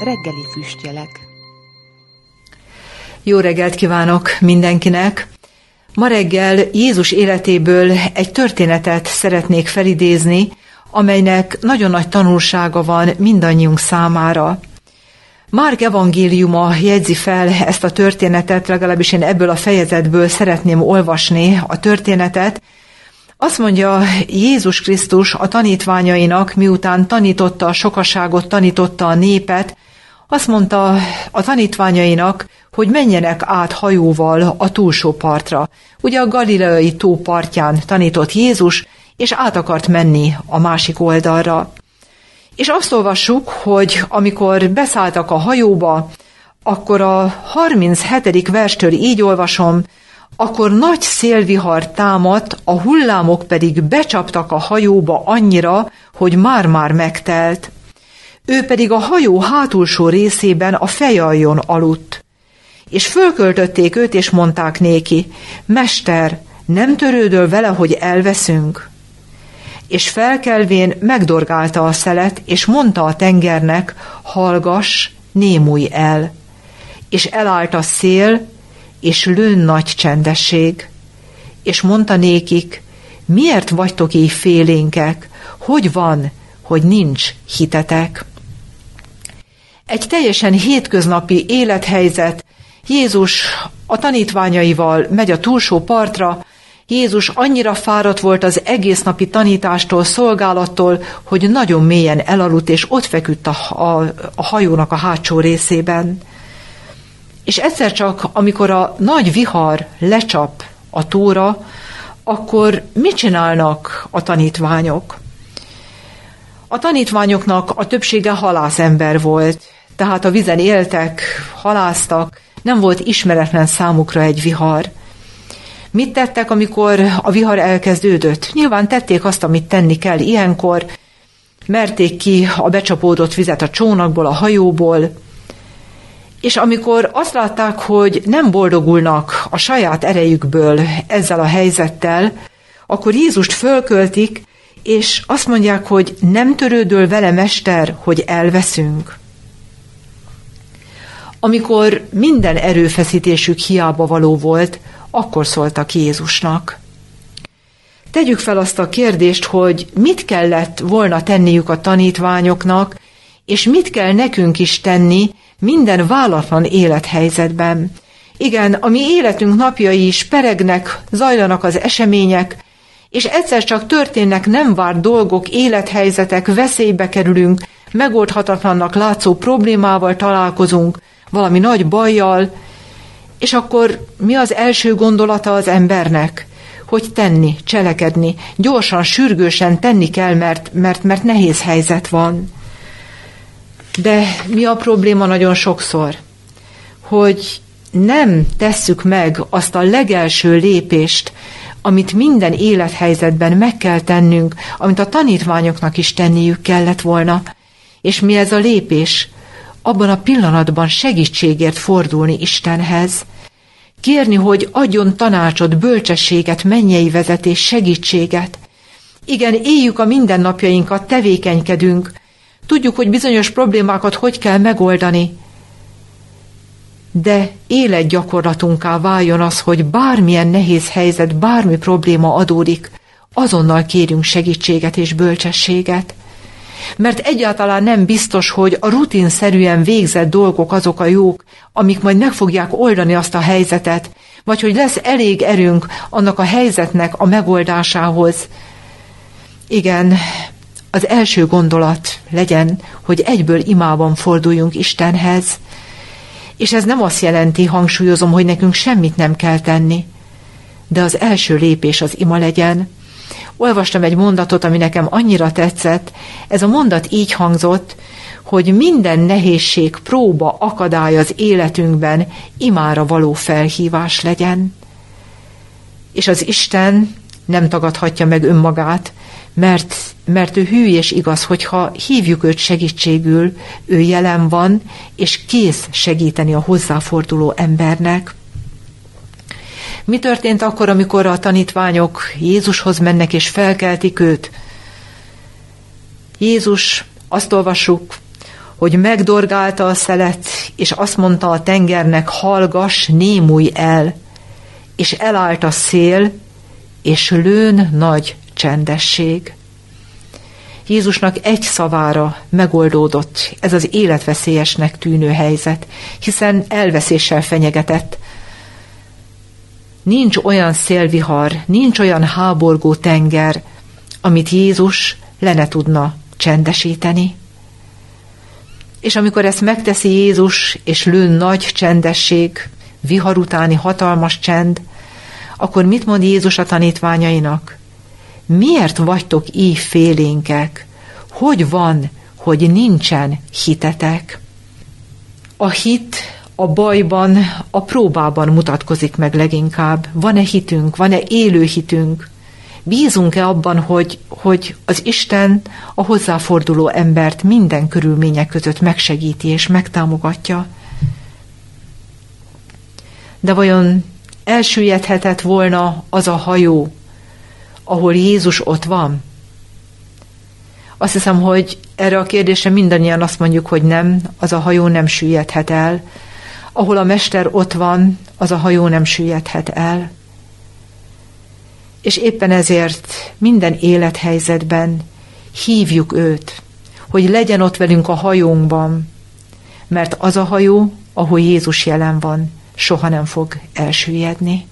reggeli füstjelek. Jó reggelt kívánok mindenkinek! Ma reggel Jézus életéből egy történetet szeretnék felidézni, amelynek nagyon nagy tanulsága van mindannyiunk számára. Márk evangéliuma jegyzi fel ezt a történetet, legalábbis én ebből a fejezetből szeretném olvasni a történetet. Azt mondja Jézus Krisztus a tanítványainak, miután tanította a sokaságot, tanította a népet, azt mondta a tanítványainak, hogy menjenek át hajóval a túlsó partra. Ugye a galileai tó partján tanított Jézus, és át akart menni a másik oldalra. És azt olvassuk, hogy amikor beszálltak a hajóba, akkor a 37. verstől így olvasom, akkor nagy szélvihar támadt, a hullámok pedig becsaptak a hajóba annyira, hogy már-már megtelt. Ő pedig a hajó hátulsó részében a fejaljon aludt. És fölköltötték őt, és mondták néki, Mester, nem törődöl vele, hogy elveszünk? És felkelvén megdorgálta a szelet, és mondta a tengernek, hallgass, némulj el. És elállt a szél, és lőn nagy csendesség. És mondta nékik, miért vagytok így félénkek? Hogy van, hogy nincs hitetek? Egy teljesen hétköznapi élethelyzet, Jézus a tanítványaival megy a túlsó partra, Jézus annyira fáradt volt az egész napi tanítástól, szolgálattól, hogy nagyon mélyen elaludt, és ott feküdt a, a, a hajónak a hátsó részében. És egyszer csak, amikor a nagy vihar lecsap a tóra, akkor mit csinálnak a tanítványok? A tanítványoknak a többsége halászember volt, tehát a vizen éltek, haláztak, nem volt ismeretlen számukra egy vihar. Mit tettek, amikor a vihar elkezdődött? Nyilván tették azt, amit tenni kell ilyenkor, merték ki a becsapódott vizet a csónakból, a hajóból, és amikor azt látták, hogy nem boldogulnak a saját erejükből ezzel a helyzettel, akkor Jézust fölköltik, és azt mondják, hogy nem törődöl vele, mester, hogy elveszünk. Amikor minden erőfeszítésük hiába való volt, akkor szóltak Jézusnak. Tegyük fel azt a kérdést, hogy mit kellett volna tenniük a tanítványoknak, és mit kell nekünk is tenni minden válatlan élethelyzetben. Igen, a mi életünk napjai is peregnek, zajlanak az események, és egyszer csak történnek nem várt dolgok, élethelyzetek, veszélybe kerülünk, megoldhatatlannak látszó problémával találkozunk, valami nagy bajjal, és akkor mi az első gondolata az embernek? Hogy tenni, cselekedni, gyorsan, sürgősen tenni kell, mert, mert, mert nehéz helyzet van. De mi a probléma nagyon sokszor? Hogy nem tesszük meg azt a legelső lépést, amit minden élethelyzetben meg kell tennünk, amit a tanítványoknak is tenniük kellett volna. És mi ez a lépés? Abban a pillanatban segítségért fordulni Istenhez, kérni, hogy adjon tanácsot, bölcsességet, mennyei vezetés, segítséget. Igen, éljük a mindennapjainkat, tevékenykedünk, tudjuk, hogy bizonyos problémákat hogy kell megoldani, de életgyakorlatunká váljon az, hogy bármilyen nehéz helyzet, bármi probléma adódik, azonnal kérjünk segítséget és bölcsességet mert egyáltalán nem biztos, hogy a rutinszerűen végzett dolgok azok a jók, amik majd meg fogják oldani azt a helyzetet, vagy hogy lesz elég erőnk annak a helyzetnek a megoldásához. Igen, az első gondolat legyen, hogy egyből imában forduljunk Istenhez. És ez nem azt jelenti, hangsúlyozom, hogy nekünk semmit nem kell tenni, de az első lépés az ima legyen, olvastam egy mondatot, ami nekem annyira tetszett. Ez a mondat így hangzott, hogy minden nehézség, próba, akadály az életünkben imára való felhívás legyen. És az Isten nem tagadhatja meg önmagát, mert, mert ő hű és igaz, hogyha hívjuk őt segítségül, ő jelen van, és kész segíteni a hozzáforduló embernek. Mi történt akkor, amikor a tanítványok Jézushoz mennek és felkeltik őt? Jézus, azt olvassuk, hogy megdorgálta a szelet, és azt mondta a tengernek, hallgas, némulj el, és elállt a szél, és lőn nagy csendesség. Jézusnak egy szavára megoldódott ez az életveszélyesnek tűnő helyzet, hiszen elveszéssel fenyegetett. Nincs olyan szélvihar, nincs olyan háborgó tenger, amit Jézus le tudna csendesíteni. És amikor ezt megteszi Jézus, és lőn nagy csendesség, vihar utáni hatalmas csend, akkor mit mond Jézus a tanítványainak? Miért vagytok így félénkek? Hogy van, hogy nincsen hitetek? A hit a bajban, a próbában mutatkozik meg leginkább. Van-e hitünk, van-e élő hitünk? Bízunk-e abban, hogy, hogy az Isten a hozzáforduló embert minden körülmények között megsegíti és megtámogatja? De vajon elsüllyedhetett volna az a hajó, ahol Jézus ott van? Azt hiszem, hogy erre a kérdésre mindannyian azt mondjuk, hogy nem, az a hajó nem süllyedhet el. Ahol a mester ott van, az a hajó nem süllyedhet el. És éppen ezért minden élethelyzetben hívjuk őt, hogy legyen ott velünk a hajónkban, mert az a hajó, ahol Jézus jelen van, soha nem fog elsüllyedni.